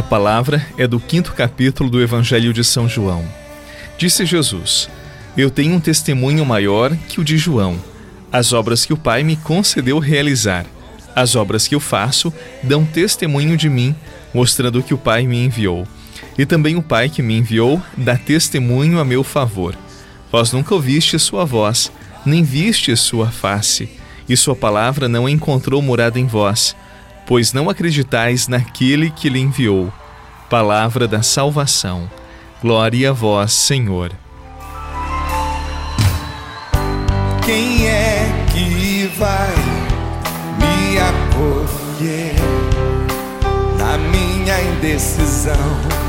A palavra é do quinto capítulo do Evangelho de São João. Disse Jesus: Eu tenho um testemunho maior que o de João, as obras que o Pai me concedeu realizar. As obras que eu faço dão testemunho de mim, mostrando que o Pai me enviou. E também o Pai que me enviou dá testemunho a meu favor. Vós nunca ouviste sua voz, nem viste sua face, e sua palavra não encontrou morada em vós pois não acreditais naquele que lhe enviou. Palavra da salvação. Glória a vós, Senhor. Quem é que vai me acolher na minha indecisão?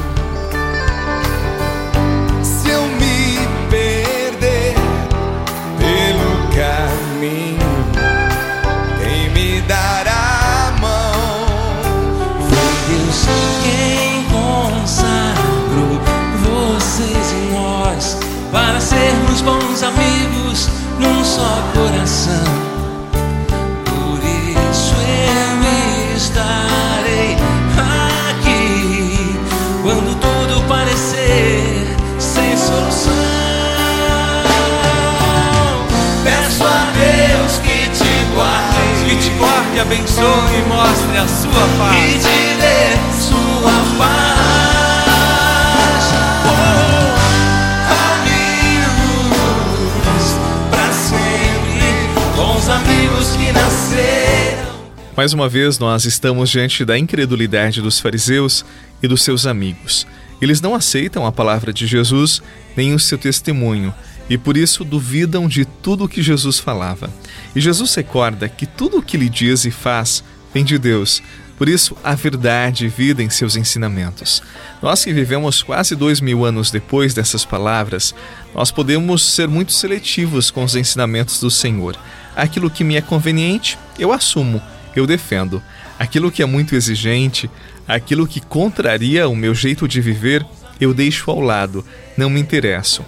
Abençoe e mostre a sua paz. E te dê sua paz. Mais uma vez, nós estamos diante da incredulidade dos fariseus e dos seus amigos. Eles não aceitam a palavra de Jesus nem o seu testemunho e por isso duvidam de tudo o que Jesus falava. E Jesus recorda que tudo o que ele diz e faz vem de Deus. Por isso, a verdade vida em seus ensinamentos. Nós que vivemos quase dois mil anos depois dessas palavras, nós podemos ser muito seletivos com os ensinamentos do Senhor. Aquilo que me é conveniente, eu assumo eu defendo. Aquilo que é muito exigente, aquilo que contraria o meu jeito de viver, eu deixo ao lado, não me interesso.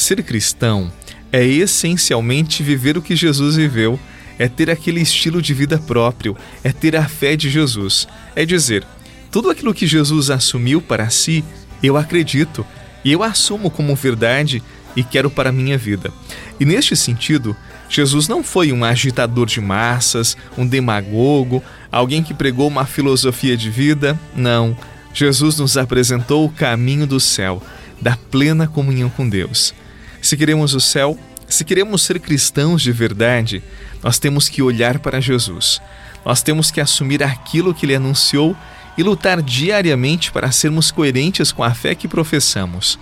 Ser cristão é essencialmente viver o que Jesus viveu, é ter aquele estilo de vida próprio, é ter a fé de Jesus. É dizer, tudo aquilo que Jesus assumiu para si, eu acredito e eu assumo como verdade e quero para a minha vida. E neste sentido, Jesus não foi um agitador de massas, um demagogo, alguém que pregou uma filosofia de vida. Não. Jesus nos apresentou o caminho do céu, da plena comunhão com Deus. Se queremos o céu, se queremos ser cristãos de verdade, nós temos que olhar para Jesus. Nós temos que assumir aquilo que ele anunciou e lutar diariamente para sermos coerentes com a fé que professamos.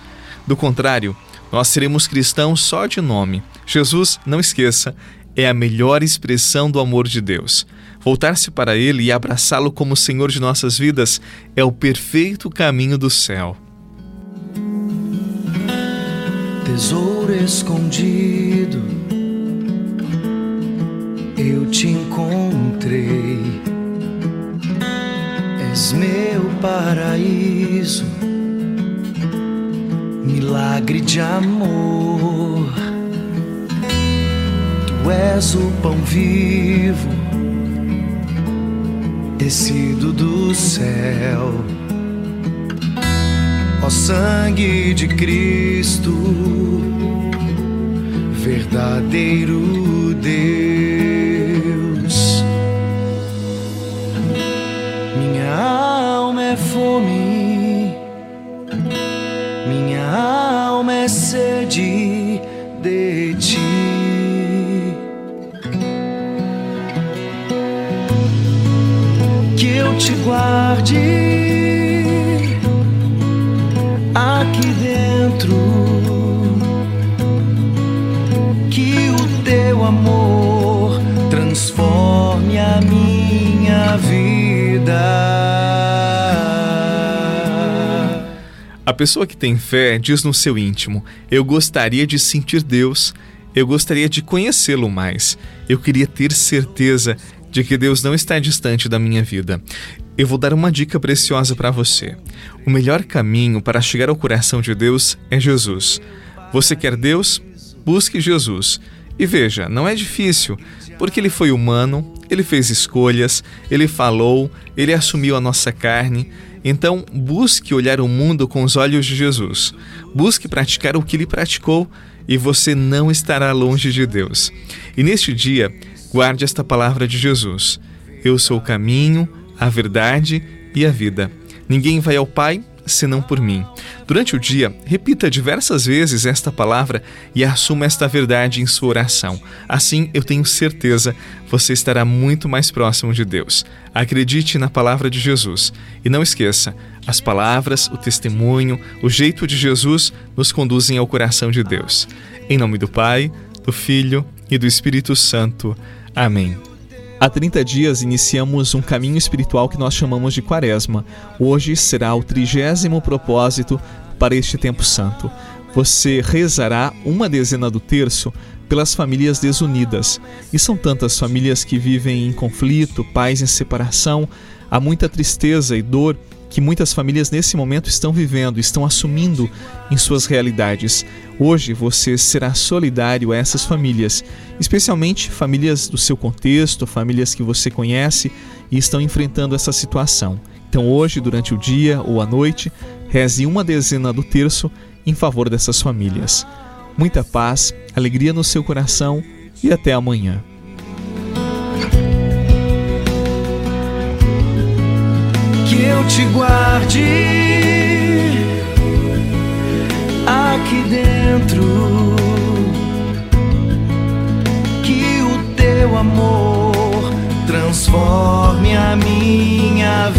Do contrário, nós seremos cristãos só de nome. Jesus, não esqueça, é a melhor expressão do amor de Deus. Voltar-se para Ele e abraçá-lo como Senhor de nossas vidas é o perfeito caminho do céu. Tesouro escondido, eu te encontrei. És meu paraíso milagre de amor. Tu és o pão vivo, descido do céu. Ó sangue de Cristo, verdadeiro Deus. Minha alma é fome sede de ti. Que eu te guarde pessoa que tem fé diz no seu íntimo: Eu gostaria de sentir Deus, eu gostaria de conhecê-lo mais, eu queria ter certeza de que Deus não está distante da minha vida. Eu vou dar uma dica preciosa para você. O melhor caminho para chegar ao coração de Deus é Jesus. Você quer Deus? Busque Jesus. E veja, não é difícil, porque ele foi humano, ele fez escolhas, ele falou, ele assumiu a nossa carne, Então, busque olhar o mundo com os olhos de Jesus. Busque praticar o que ele praticou e você não estará longe de Deus. E neste dia, guarde esta palavra de Jesus: Eu sou o caminho, a verdade e a vida. Ninguém vai ao Pai senão por mim. Durante o dia, repita diversas vezes esta palavra e assuma esta verdade em sua oração. Assim, eu tenho certeza, você estará muito mais próximo de Deus. Acredite na palavra de Jesus e não esqueça, as palavras, o testemunho, o jeito de Jesus nos conduzem ao coração de Deus. Em nome do Pai, do Filho e do Espírito Santo. Amém. Há 30 dias iniciamos um caminho espiritual que nós chamamos de Quaresma. Hoje será o trigésimo propósito para este tempo santo. Você rezará uma dezena do terço pelas famílias desunidas. E são tantas famílias que vivem em conflito, pais em separação, há muita tristeza e dor que muitas famílias nesse momento estão vivendo, estão assumindo em suas realidades. Hoje você será solidário a essas famílias, especialmente famílias do seu contexto, famílias que você conhece e estão enfrentando essa situação. Então, hoje, durante o dia ou à noite, reze uma dezena do terço em favor dessas famílias. Muita paz, alegria no seu coração e até amanhã. Eu te guarde aqui dentro, que o teu amor transforme a minha vida.